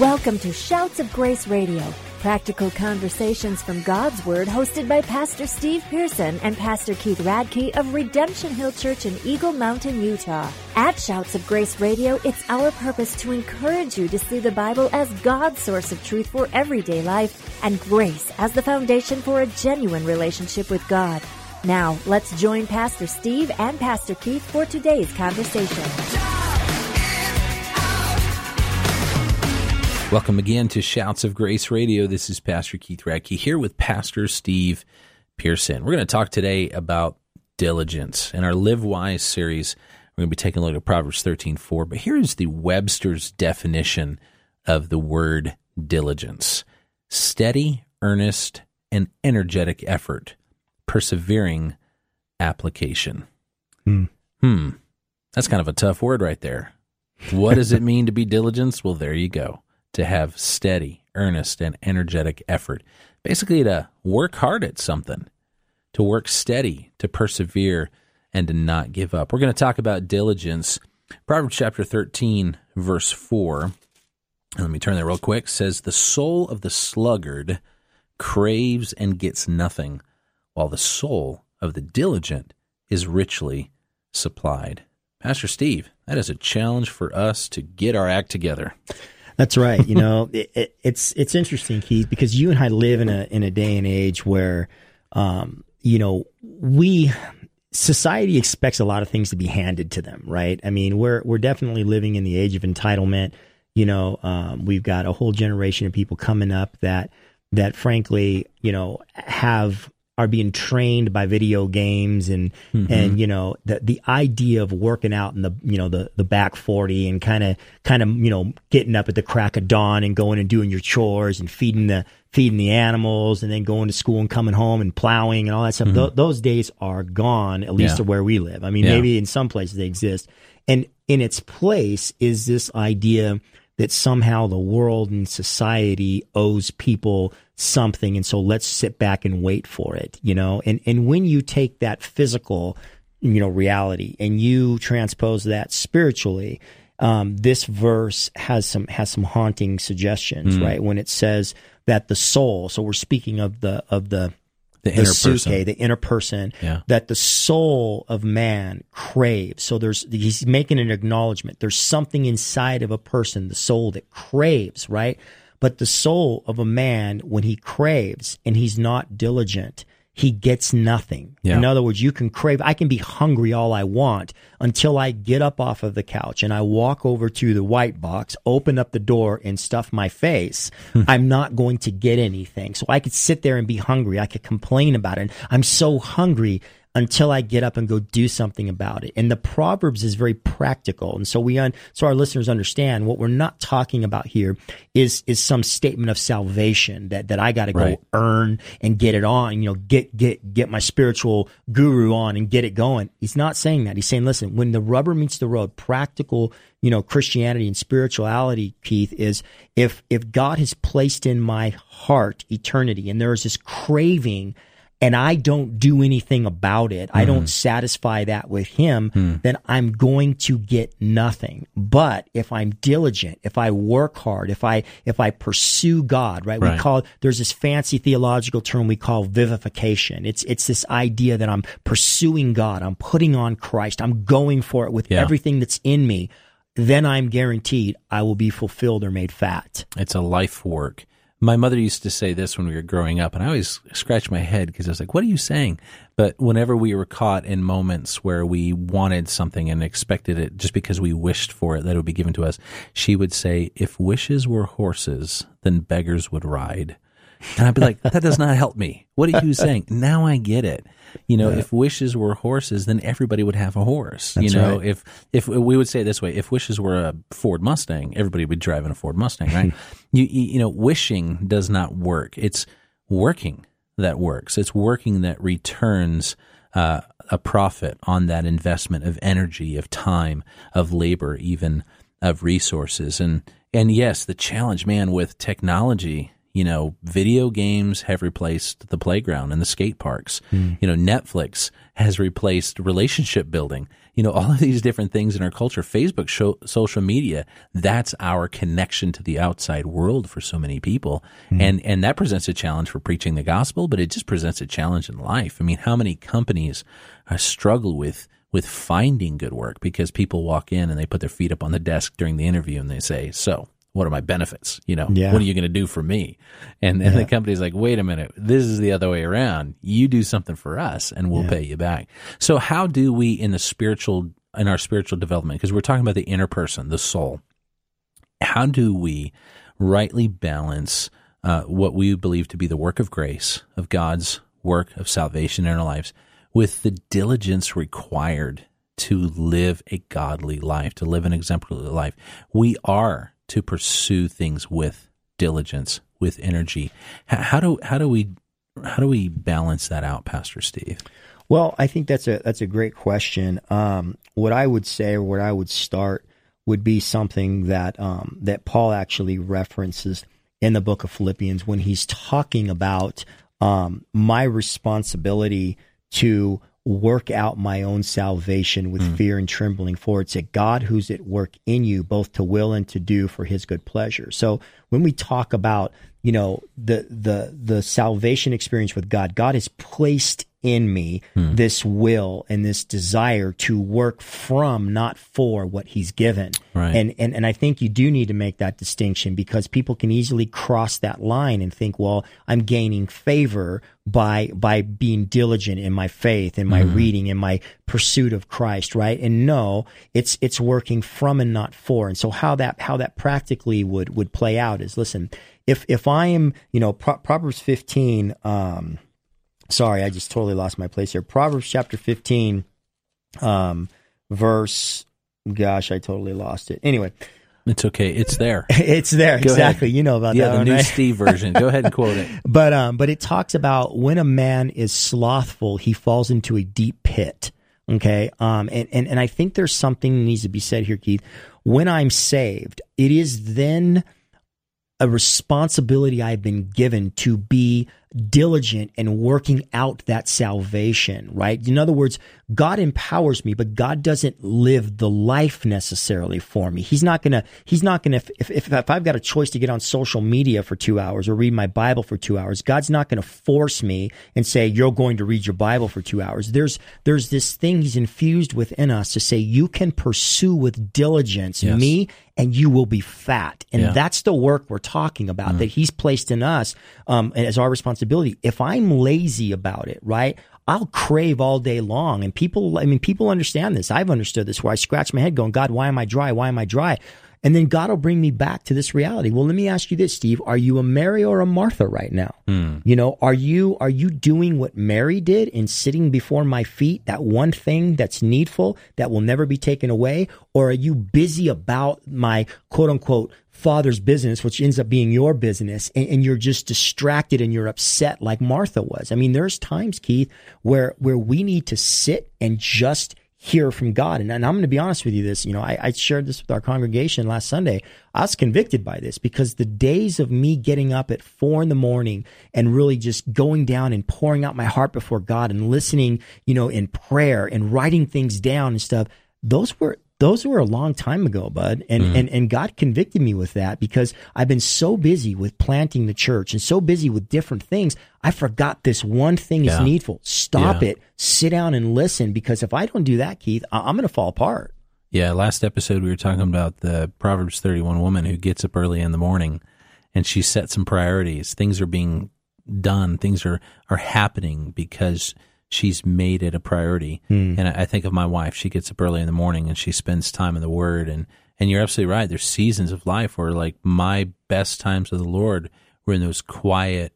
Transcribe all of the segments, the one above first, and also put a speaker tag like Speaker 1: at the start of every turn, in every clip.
Speaker 1: Welcome to Shouts of Grace Radio, practical conversations from God's Word, hosted by Pastor Steve Pearson and Pastor Keith Radke of Redemption Hill Church in Eagle Mountain, Utah. At Shouts of Grace Radio, it's our purpose to encourage you to see the Bible as God's source of truth for everyday life and grace as the foundation for a genuine relationship with God. Now, let's join Pastor Steve and Pastor Keith for today's conversation.
Speaker 2: Welcome again to Shouts of Grace Radio. This is Pastor Keith Radke here with Pastor Steve Pearson. We're going to talk today about diligence. In our Live Wise series, we're going to be taking a look at Proverbs 13:4, but here is the Webster's definition of the word diligence. Steady, earnest, and energetic effort, persevering application.
Speaker 3: Hmm.
Speaker 2: Hmm. That's kind of a tough word right there. What does it mean to be diligence? Well, there you go to have steady, earnest, and energetic effort. Basically, to work hard at something, to work steady, to persevere, and to not give up. We're going to talk about diligence. Proverbs chapter 13, verse 4. Let me turn there real quick. Says, The soul of the sluggard craves and gets nothing, while the soul of the diligent is richly supplied. Pastor Steve, that is a challenge for us to get our act together.
Speaker 3: That's right. You know, it, it, it's it's interesting, Keith, because you and I live in a in a day and age where, um, you know, we society expects a lot of things to be handed to them, right? I mean, we're we're definitely living in the age of entitlement. You know, um, we've got a whole generation of people coming up that that, frankly, you know, have are being trained by video games and mm-hmm. and you know the the idea of working out in the you know the the back 40 and kind of kind of you know getting up at the crack of dawn and going and doing your chores and feeding the feeding the animals and then going to school and coming home and plowing and all that stuff mm-hmm. Th- those days are gone at least yeah. to where we live i mean yeah. maybe in some places they exist and in its place is this idea that somehow the world and society owes people something. And so let's sit back and wait for it, you know? And, and when you take that physical, you know, reality and you transpose that spiritually, um, this verse has some, has some haunting suggestions, mm. right? When it says that the soul, so we're speaking of the, of the,
Speaker 2: the inner the person,
Speaker 3: the inner person,
Speaker 2: yeah.
Speaker 3: that the soul of man craves. So there's he's making an acknowledgement. There's something inside of a person, the soul that craves, right? But the soul of a man, when he craves and he's not diligent, he gets nothing.
Speaker 2: Yeah.
Speaker 3: In other words, you can crave, I can be hungry all I want until I get up off of the couch and I walk over to the white box, open up the door and stuff my face. Hmm. I'm not going to get anything. So I could sit there and be hungry. I could complain about it. I'm so hungry until I get up and go do something about it. And the Proverbs is very practical. And so we, un, so our listeners understand what we're not talking about here is, is some statement of salvation that, that I got to go
Speaker 2: right.
Speaker 3: earn and get it on, you know, get, get, get my spiritual guru on and get it going. He's not saying that. He's saying, listen, when the rubber meets the road, practical, you know, Christianity and spirituality, Keith, is if, if God has placed in my heart eternity and there is this craving and I don't do anything about it, mm. I don't mm-hmm. satisfy that with him, mm. then I'm going to get nothing. But if I'm diligent, if I work hard, if I if I pursue God, right?
Speaker 2: right.
Speaker 3: We call there's this fancy theological term we call vivification. It's it's this idea that I'm pursuing God, I'm putting on Christ, I'm going for it with
Speaker 2: yeah.
Speaker 3: everything that's in me. Then I'm guaranteed I will be fulfilled or made fat.
Speaker 2: It's a life work. My mother used to say this when we were growing up, and I always scratched my head because I was like, "What are you saying?" But whenever we were caught in moments where we wanted something and expected it just because we wished for it that it would be given to us, she would say, "If wishes were horses, then beggars would ride." And I'd be like, "That does not help me. What are you saying?" Now I get it. You know, yeah. if wishes were horses, then everybody would have a horse.
Speaker 3: That's
Speaker 2: you know,
Speaker 3: right.
Speaker 2: if if we would say it this way, if wishes were a Ford Mustang, everybody would drive in a Ford Mustang, right? you, you know, wishing does not work. It's working that works. It's working that returns uh, a profit on that investment of energy, of time, of labor, even of resources. And and yes, the challenge, man, with technology You know, video games have replaced the playground and the skate parks.
Speaker 3: Mm.
Speaker 2: You know, Netflix has replaced relationship building. You know, all of these different things in our culture. Facebook, show, social media, that's our connection to the outside world for so many people.
Speaker 3: Mm.
Speaker 2: And, and that presents a challenge for preaching the gospel, but it just presents a challenge in life. I mean, how many companies uh, struggle with, with finding good work because people walk in and they put their feet up on the desk during the interview and they say, so what are my benefits? You know,
Speaker 3: Yeah.
Speaker 2: what are you going to do for me? And then the company's like, wait a minute, this is the other way around. You do something for us and we'll
Speaker 3: Yeah.
Speaker 2: pay you back. So how do we in the spiritual, in our spiritual development, because we're talking about the inner person, the soul, how do we rightly balance uh, what we believe to be the work of grace, of God's work of salvation in our lives, with the diligence required to live a godly life, to live an exemplary life? We are to pursue things with diligence, with energy. How do how do we how do we balance that out, Pastor Steve?
Speaker 3: Well, I think that's a that's a great question. Um, what I would say, or what I would start, would be something that um, that Paul actually references in the book of Philippians when he's talking about um, my responsibility to work out my own salvation with hmm. fear and trembling for it's a God who's at work in you both to will and to do for his good pleasure. So when we talk about, you know, the the the salvation experience with God, God has placed in me this will and this desire to work from not for what he's given.
Speaker 2: Right.
Speaker 3: And and and I think you do need to make that distinction because people can easily cross that line and think, well, I'm gaining favor by by being diligent in my faith, in my reading, in my pursuit of Christ, right? And no, it's it's working from and not for. And so how that how that practically would would play out is listen, if if I am, you know, Pro- Proverbs 15 um sorry, I just totally lost my place here. Proverbs chapter 15 um verse gosh, I totally lost it. Anyway,
Speaker 2: It's okay. It's there.
Speaker 3: it's there
Speaker 2: Go ahead.
Speaker 3: exactly. You know about
Speaker 2: Yeah,
Speaker 3: that
Speaker 2: the
Speaker 3: one,
Speaker 2: new
Speaker 3: right?
Speaker 2: Steve version. Go ahead and quote it.
Speaker 3: But um, but it talks about when a man is slothful, he falls into a deep pit. Okay. Um, and, and, and I think there's something that needs to be said here, Keith. When I'm saved, it is then a responsibility I've been given to be diligent in working out that salvation, right? In other words, God empowers me, but God doesn't live the life necessarily for me. He's not gonna, he's not gonna, if, if, if I've got a choice to get on social media for two hours or read my Bible for two hours, God's not gonna force me and say, you're going to read your Bible for two hours. There's, there's this thing he's infused within us to say, you can pursue with diligence
Speaker 2: Yes.
Speaker 3: me and you will be fat. And
Speaker 2: Yeah.
Speaker 3: that's the work we're talking about that he's placed in us um, as our responsibility. If I'm lazy about it, right? I'll crave all day long. And people, I mean, people understand this. I've understood this where I scratch my head going, God, why am I dry? Why am I dry? And then God will bring me back to this reality. Well, let me ask you this, Steve. Are you a Mary or a Martha right now? Hmm. You know, are you are you doing what Mary did in sitting before my feet, that one thing that's needful that will never be taken away? Or are you busy about my quote unquote father's business, which ends up being your business, and, and you're just distracted and you're upset like Martha was? I mean, there's times, Keith, where where we need to sit and just hear from God. And, and I'm going to be honest with you this, you know, I, I shared this with our congregation last Sunday. I was convicted by this because the days of me getting up at four in the morning and really just going down and pouring out my heart before God and listening, you know, in prayer and writing things down and stuff, those were those were a long time ago, bud. And, mm. and, and God convicted me with that because I've been so busy with planting the church and so busy with different things. I forgot this one thing is needful. Stop
Speaker 2: Yeah.
Speaker 3: it, sit down and listen because if I don't do that, Keith, I- I'm going to fall apart.
Speaker 2: Yeah, last episode we were talking about the Proverbs 31 woman who gets up early in the morning and she sets some priorities. Things are being done, things are, are happening because she's made it a priority. And I, I think of my wife. She gets up early in the morning and she spends time in the Word. And, and you're absolutely right. There's seasons of life where, like, my best times with the Lord were in those quiet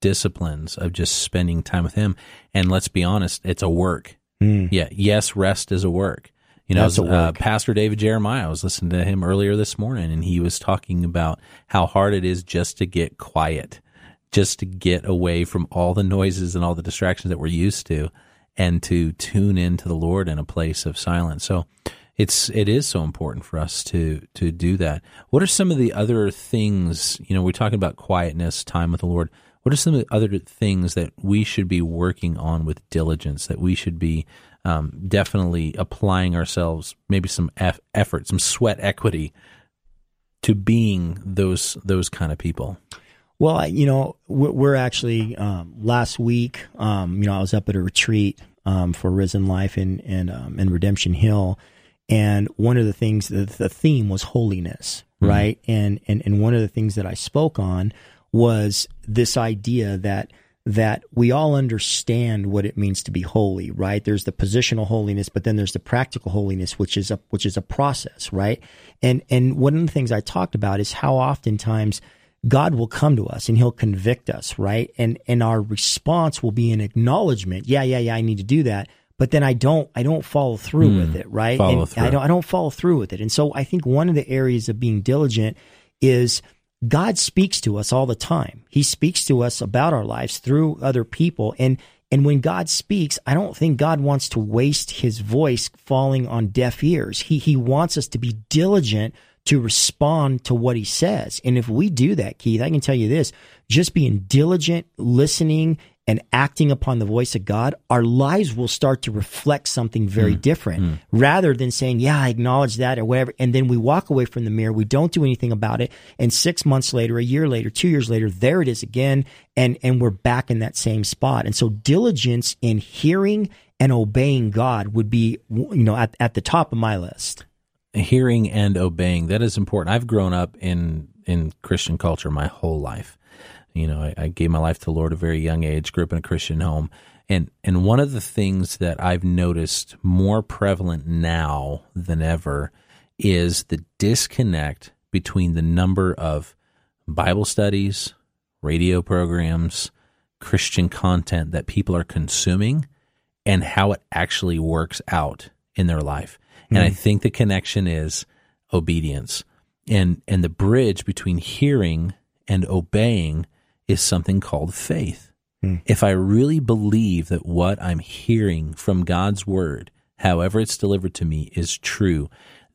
Speaker 2: disciplines of just spending time with Him. And let's be honest, it's a work. Yeah. Yes, rest is a work. You know, uh. Pastor David Jeremiah, I was listening to him earlier this morning, and he was talking about how hard it is just to get quiet, just to get away from all the noises and all the distractions that we're used to, and to tune into the Lord in a place of silence. So, it's it is so important for us to to do that. What are some of the other things? You know, we're talking about quietness, time with the Lord. What are some of the other things that we should be working on with diligence? That we should be um, definitely applying ourselves, maybe some eff- effort, some sweat equity to being those those kind of people.
Speaker 3: Well, I you know, we're actually um, last week. Um, you know, I was up at a retreat um, for Risen Life in in, um, in Redemption Hill, and one of the things, the, the theme was holiness, mm-hmm. right? And, and, and one of the things that I spoke on was this idea that, that we all understand what it means to be holy, right? There's the positional holiness, but then there's the practical holiness, which is a, which is a process, right? And, and one of the things I talked about is how oftentimes God will come to us and he'll convict us, right? And, and our response will be an acknowledgement. Yeah, yeah, yeah, I need to do that but then I don't I don't follow through mm, with it, right?
Speaker 2: Follow through.
Speaker 3: I don't I don't follow through with it. And so I think one of the areas of being diligent is God speaks to us all the time. He speaks to us about our lives through other people and and when God speaks, I don't think God wants to waste his voice falling on deaf ears. He he wants us to be diligent to respond to what he says. And if we do that, Keith, I can tell you this, just being diligent, listening and acting upon the voice of God, our lives will start to reflect something very mm. different mm. rather than saying, yeah, I acknowledge that or whatever. And then we walk away from the mirror. We don't do anything about it. And six months later, a year later, two years later, there it is again. And, and we're back in that same spot. And so diligence in hearing and obeying God would be, you know, at, at the top of my list.
Speaker 2: Hearing and obeying. That is important. I've grown up in, in Christian culture my whole life. You know, I, I gave my life to the Lord at a very young age, grew up in a Christian home. And and one of the things that I've noticed more prevalent now than ever is the disconnect between the number of Bible studies, radio programs, Christian content that people are consuming and how it actually works out in their life. Mm. And I hmm. think the connection is obedience. And and the bridge between hearing and obeying is something called faith. Hmm. If I really believe that what I'm hearing from God's word, however it's delivered to me, is true,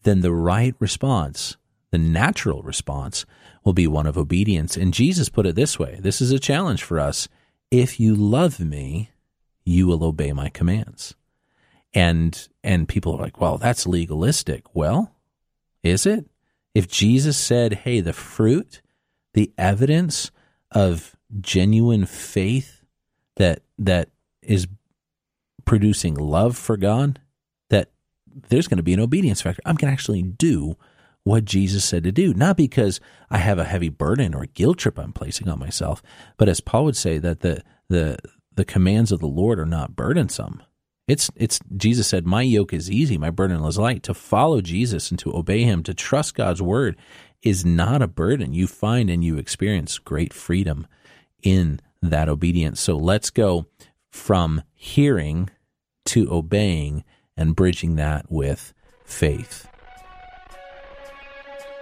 Speaker 2: then the right response, the natural response, will be one of obedience. And Jesus put it this way this is a challenge for us. If you love me, you will obey my commands. And and people are like, well, that's legalistic. Well, is it? If Jesus said, hey, the fruit, the evidence of genuine faith that that is producing love for God, that there's going to be an obedience factor. I'm going to actually do what Jesus said to do, not because I have a heavy burden or guilt trip I'm placing on myself, but as Paul would say that the the the commands of the Lord are not burdensome. It's it's Jesus said, "My yoke is easy, my burden is light." To follow Jesus and to obey him, to trust God's word is not a burden. You find and you experience great freedom in that obedience. So let's go from hearing to obeying and bridging that with faith.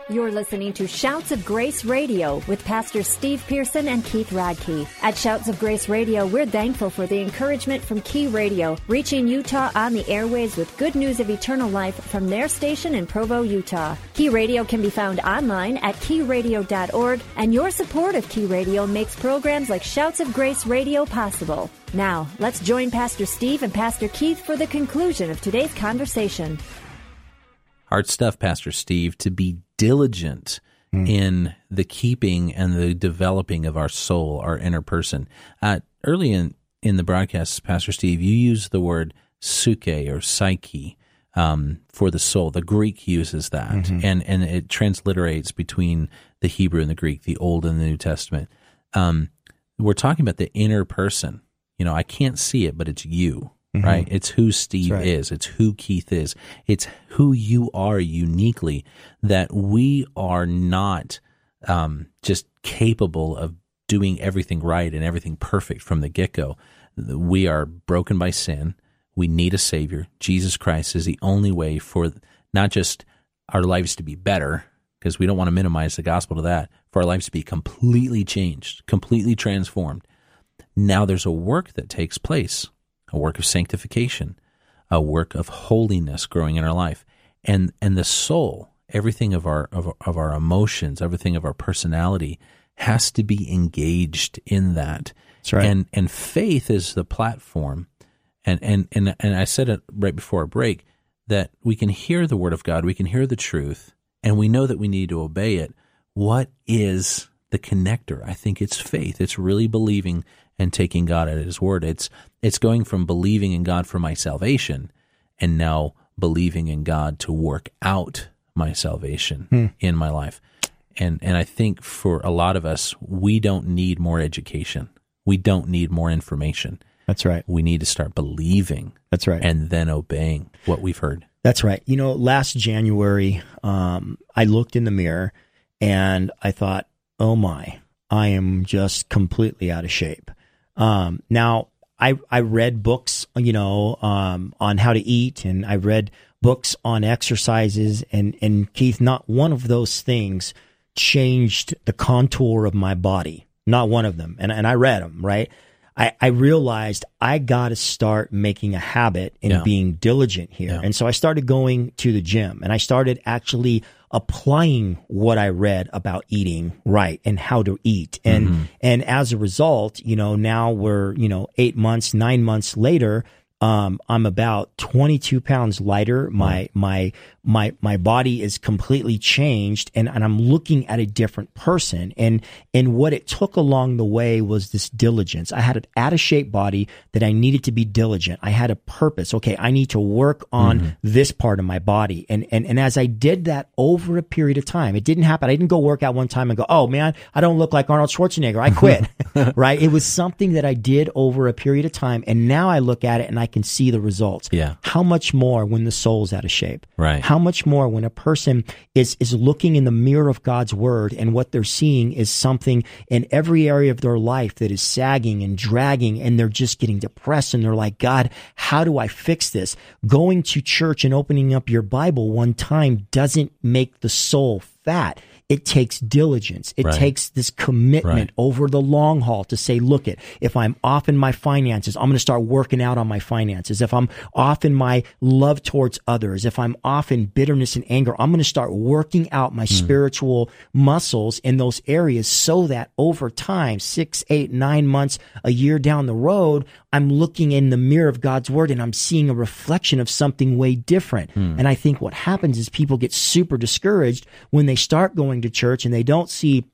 Speaker 1: You're listening to Shouts of Grace Radio with Pastor Steve Pearson and Keith Radke. At Shouts of Grace Radio, we're thankful for the encouragement from Key Radio, reaching Utah on the airways with good news of eternal life from their station in Provo, Utah. Key Radio can be found online at keyradio.org, and your support of Key Radio makes programs like Shouts of Grace Radio possible. Now, let's join Pastor Steve and Pastor Keith for the conclusion of today's conversation.
Speaker 2: Hard stuff, Pastor Steve, to be diligent mm. in the keeping and the developing of our soul, our inner person. Uh, early in, in the broadcast, Pastor Steve, you used the word psuche or psyche um, for the soul. The Greek uses that, mm-hmm. and, and it transliterates between the Hebrew and the Greek, the Old and the New Testament. Um, we're talking about the inner person. You know, I can't see it, but it's you. Mm-hmm. Right? It's who Steve right. is. It's who Keith is. It's who you are uniquely that we are not um, just capable of doing everything right and everything perfect from the get go. We are broken by sin. We need a Savior. Jesus Christ is the only way for not just our lives to be better, because we don't want to minimize the gospel to that, for our lives to be completely changed, completely transformed. Now there's a work that takes place a work of sanctification, a work of holiness growing in our life. and and the soul, everything of our of, of our emotions, everything of our personality has to be engaged in that.
Speaker 3: That's right.
Speaker 2: And and faith is the platform. And and and and I said it right before our break that we can hear the word of God, we can hear the truth, and we know that we need to obey it. What is the connector? I think it's faith. It's really believing and taking God at his word. It's it's going from believing in God for my salvation and now believing in God to work out my salvation
Speaker 3: Hmm.
Speaker 2: in my life. And and I think for a lot of us, we don't need more education. We don't need more information.
Speaker 3: That's right.
Speaker 2: We need to start believing
Speaker 3: That's right.
Speaker 2: and then obeying what we've heard.
Speaker 3: That's right. You know, last January, um, I looked in the mirror and I thought, oh my, I am just completely out of shape. Um, now, I, I read books, you know, um, on how to eat and I read books on exercises and, and Keith, not one of those things changed the contour of my body. Not one of them. And, and I read them, right? I, I realized I got to start making a habit and
Speaker 2: Yeah.
Speaker 3: being diligent here.
Speaker 2: Yeah.
Speaker 3: And so I started going to the gym and I started actually applying what I read about eating right and how to eat. And, and as a result, you know, now we're, you know, eight months, nine months later, um, I'm about 22 pounds lighter. My, my, my, my body is completely changed and, and I'm looking at a different person. And, and what it took along the way was this diligence. I had an out of shape body that I needed to be diligent. I had a purpose. Okay. I need to work on mm-hmm. this part of my body. And, and, and as I did that over a period of time, it didn't happen. I didn't go work out one time and go, Oh man, I don't look like Arnold Schwarzenegger. I quit. right. It was something that I did over a period of time. And now I look at it and I can see the results.
Speaker 2: Yeah.
Speaker 3: How much more when the soul's out of shape?
Speaker 2: Right.
Speaker 3: How much more when a person is, is looking in the mirror of God's word and what they're seeing is something in every area of their life that is sagging and dragging and they're just getting depressed and they're like, God, how do I fix this? Going to church and opening up your Bible one time doesn't make the soul fat. It takes diligence. It
Speaker 2: Right.
Speaker 3: takes this commitment
Speaker 2: Right.
Speaker 3: over the long haul to say, look it, if I'm off in my finances, I'm going to start working out on my finances. If I'm off in my love towards others, if I'm off in bitterness and anger, I'm going to start working out my hmm. spiritual muscles in those areas so that over time, six, eight, nine months, a year down the road, I'm looking in the mirror of God's word and I'm seeing a reflection of something way different. Hmm. And I think what happens is people get super discouraged when they start going to church and they don't see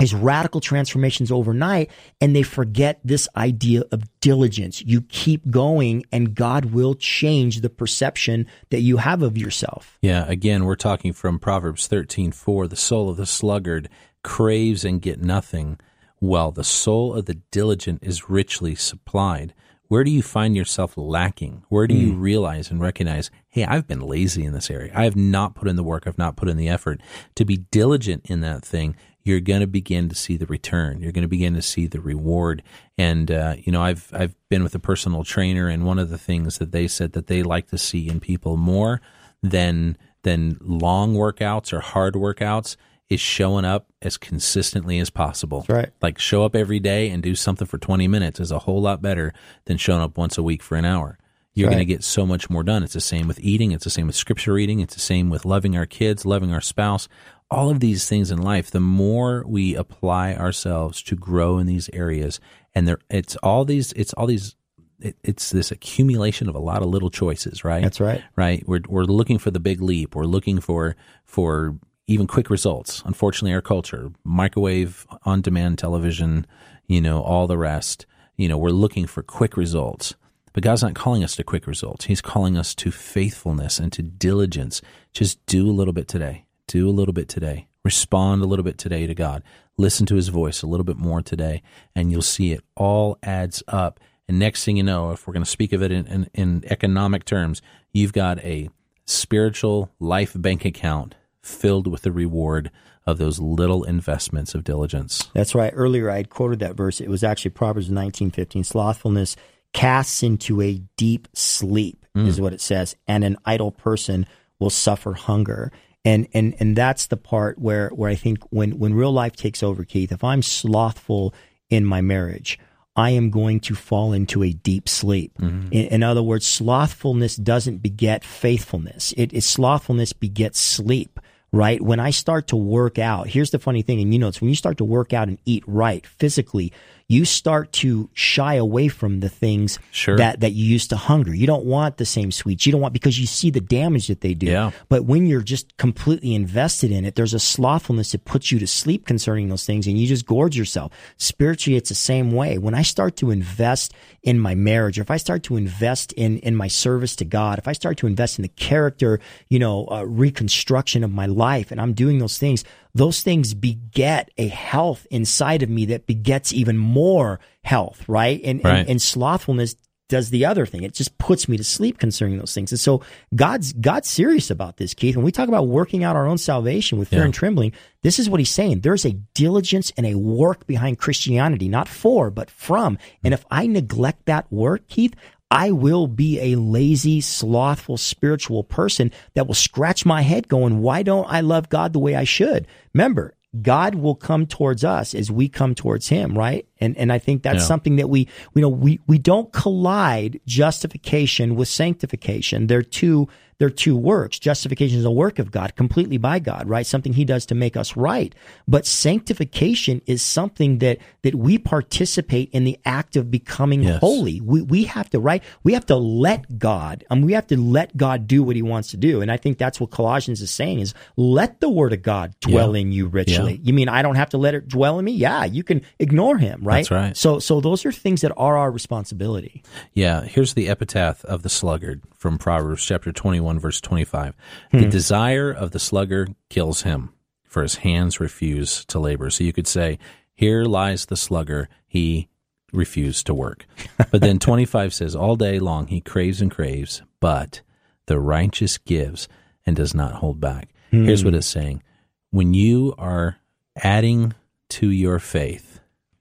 Speaker 3: these radical transformations overnight and they forget this idea of diligence. You keep going and God will change the perception that you have of yourself.
Speaker 2: Yeah, again, we're talking from Proverbs 13:4, the soul of the sluggard craves and get nothing, while the soul of the diligent is richly supplied. Where do you find yourself lacking? Where do you realize and recognize, hey, I've been lazy in this area. I have not put in the work, I've not put in the effort. To be diligent in that thing, you're going to begin to see the return. You're going to begin to see the reward. And uh, you know, I've I've been with a personal trainer, and one of the things that they said that they like to see in people more than than long workouts or hard workouts is showing up as consistently as possible.
Speaker 3: That's right.
Speaker 2: Like show up every day and do something for 20 minutes is a whole lot better than showing up once a week for an hour. You're
Speaker 3: Right.
Speaker 2: going to get so much more done. It's the same with eating. It's the same with scripture reading. It's the same with loving our kids, loving our spouse. All of these things in life, the more we apply ourselves to grow in these areas, and there, it's all these, it's all these, it, it's this accumulation of a lot of little choices, right?
Speaker 3: That's right.
Speaker 2: right? We're we're looking for the big leap. We're looking for for even quick results. Unfortunately, our culture, microwave, on demand television, you know, all the rest, you know, we're looking for quick results. But God's not calling us to quick results. He's calling us to faithfulness and to diligence. Just do a little bit today. Do a little bit today. Respond a little bit today to God. Listen to his voice a little bit more today, and you'll see it all adds up. And next thing you know, if we're going to speak of it in, in, in economic terms, you've got a spiritual life bank account filled with the reward of those little investments of diligence.
Speaker 3: That's right. Earlier I had quoted that verse. It was actually Proverbs 19:15. Slothfulness casts into a deep sleep mm. is what it says, and an idle person will suffer hunger. And and and that's the part where where I think when when real life takes over, Keith, if I'm slothful in my marriage, I am going to fall into a deep sleep. Mm-hmm. In, in other words, slothfulness doesn't beget faithfulness. It is slothfulness begets sleep right? When I start to work out, here's the funny thing, and you know, it's when you start to work out and eat right physically, you start to shy away from the things
Speaker 2: Sure.
Speaker 3: that, that you used to hunger. You don't want the same sweets. You don't want because you see the damage that they do.
Speaker 2: Yeah.
Speaker 3: But when you're just completely invested in it, there's a slothfulness that puts you to sleep concerning those things and you just gorge yourself. Spiritually, it's the same way. When I start to invest in my marriage, or if I start to invest in, in my service to God, if I start to invest in the character, you know, uh, reconstruction of my life and I'm doing those things, those things beget a health inside of me that begets even more health, right? And,
Speaker 2: Right.
Speaker 3: and, and slothfulness does the other thing. It just puts me to sleep concerning those things. And so God's God's serious about this, Keith. When we talk about working out our own salvation with fear
Speaker 2: Yeah.
Speaker 3: and trembling, this is what he's saying. There's a diligence and a work behind Christianity, not for, but from. And hmm. if I neglect that work, Keith, I will be a lazy, slothful, spiritual person that will scratch my head going, why don't I love God the way I should? Remember, God will come towards us as we come towards him, right? And and I think that's
Speaker 2: Yeah.
Speaker 3: something that we you know we we don't collide justification with sanctification. They're two they're two works. Justification is a work of God, completely by God, right? Something he does to make us right. But sanctification is something that that we participate in the act of becoming
Speaker 2: Yes.
Speaker 3: holy. We we have to right we have to let God um, we have to let God do what he wants to do. And I think that's what Colossians is saying is let the word of God dwell
Speaker 2: Yeah.
Speaker 3: in you richly. You mean I don't have to let it dwell in me? Yeah, you can ignore him, right?
Speaker 2: That's right.
Speaker 3: So so those are things that are our responsibility.
Speaker 2: Yeah, here's the epitaph of the sluggard from Proverbs chapter 21 verse 25. The hmm. desire of the sluggard kills him, for his hands refuse to labor. So you could say, here lies the sluggard, he refused to work. But then 25 says, all day long he craves and craves, but the righteous gives and does not hold back. Hmm. Here's what it's saying. When you are adding to your faith,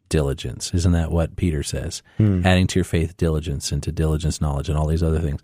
Speaker 2: diligence. Isn't that what Peter says? Hmm. Adding to your faith diligence and to diligence knowledge and all these other things.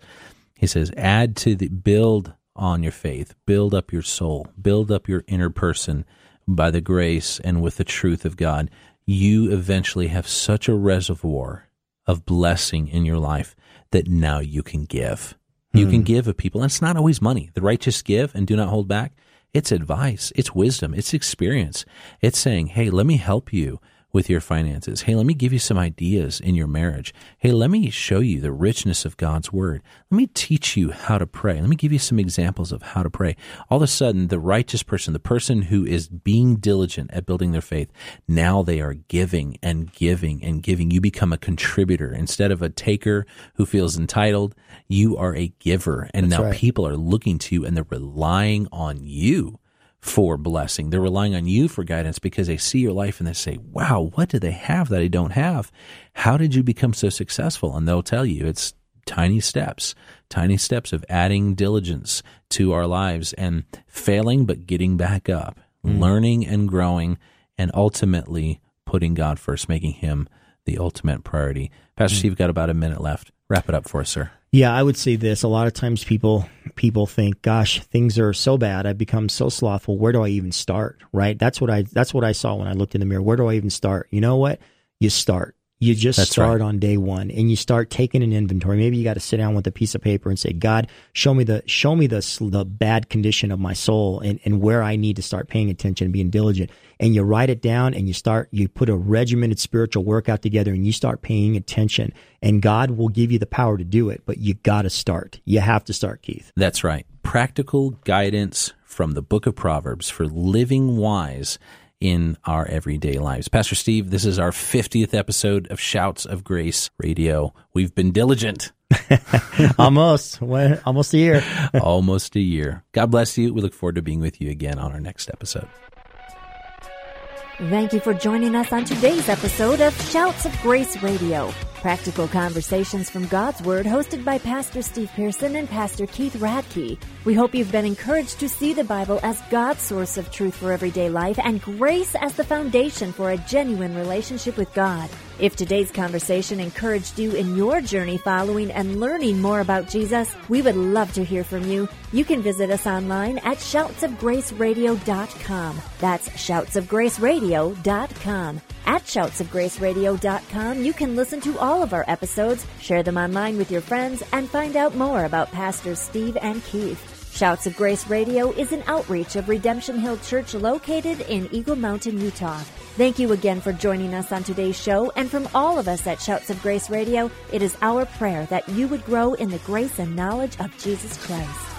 Speaker 2: He says, add to the build on your faith, build up your soul, build up your inner person by the grace and with the truth of God. You eventually have such a reservoir of blessing in your life that now you can give. You can hmm. give of people. And it's not always money. The righteous give and do not hold back. It's advice, it's wisdom, it's experience. It's saying, hey, let me help you with your finances. Hey, let me give you some ideas in your marriage. Hey, let me show you the richness of God's word. Let me teach you how to pray. Let me give you some examples of how to pray. All of a sudden, the righteous person, the person who is being diligent at building their faith, now they are giving and giving and giving. You become a contributor instead of a taker who feels entitled. You are a giver. And now
Speaker 3: right.
Speaker 2: people are looking to you and they're relying on you for blessing. They're relying on you for guidance because they see your life and they say, wow, what do they have that I don't have? How did you become so successful? And they'll tell you it's tiny steps, tiny steps of adding diligence to our lives and failing, but getting back up, hmm. learning and growing, and ultimately putting God first, making Him the ultimate priority. Pastor hmm. Steve, got about a minute left. Wrap it up for us, sir.
Speaker 3: Yeah, I would say this. A lot of times people people think, "Gosh, things are so bad. I've become so slothful. Where do I even start?" Right? That's what I that's what I saw when I looked in the mirror. Where do I even start? You know what? You start. You just
Speaker 2: That's
Speaker 3: start
Speaker 2: right.
Speaker 3: on day one, and you start taking an inventory. Maybe you got to sit down with a piece of paper and say, "God, show me the show me the the bad condition of my soul, and and where I need to start paying attention, and being diligent." And you write it down, and you start. You put a regimented spiritual workout together, and you start paying attention. And God will give you the power to do it, but you got to start. You have to start, Keith.
Speaker 2: That's right. Practical guidance from the book of Proverbs for living wise in our everyday lives. Pastor Steve, this is our 50th episode of Shouts of Grace Radio. We've been diligent
Speaker 3: almost, well, almost a year.
Speaker 2: almost a year. God bless you. We look forward to being with you again on our next episode.
Speaker 1: Thank you for joining us on today's episode of Shouts of Grace Radio. Practical conversations from God's Word hosted by Pastor Steve Pearson and Pastor Keith Radke. We hope you've been encouraged to see the Bible as God's source of truth for everyday life and grace as the foundation for a genuine relationship with God. If today's conversation encouraged you in your journey following and learning more about Jesus, we would love to hear from you. You can visit us online at shoutsofgraceradio.com. That's shoutsofgraceradio.com. At shoutsofgraceradio.com, you can listen to all of our episodes, share them online with your friends, and find out more about Pastors Steve and Keith. Shouts of Grace Radio is an outreach of Redemption Hill Church located in Eagle Mountain, Utah. Thank you again for joining us on today's show, and from all of us at Shouts of Grace Radio, it is our prayer that you would grow in the grace and knowledge of Jesus Christ.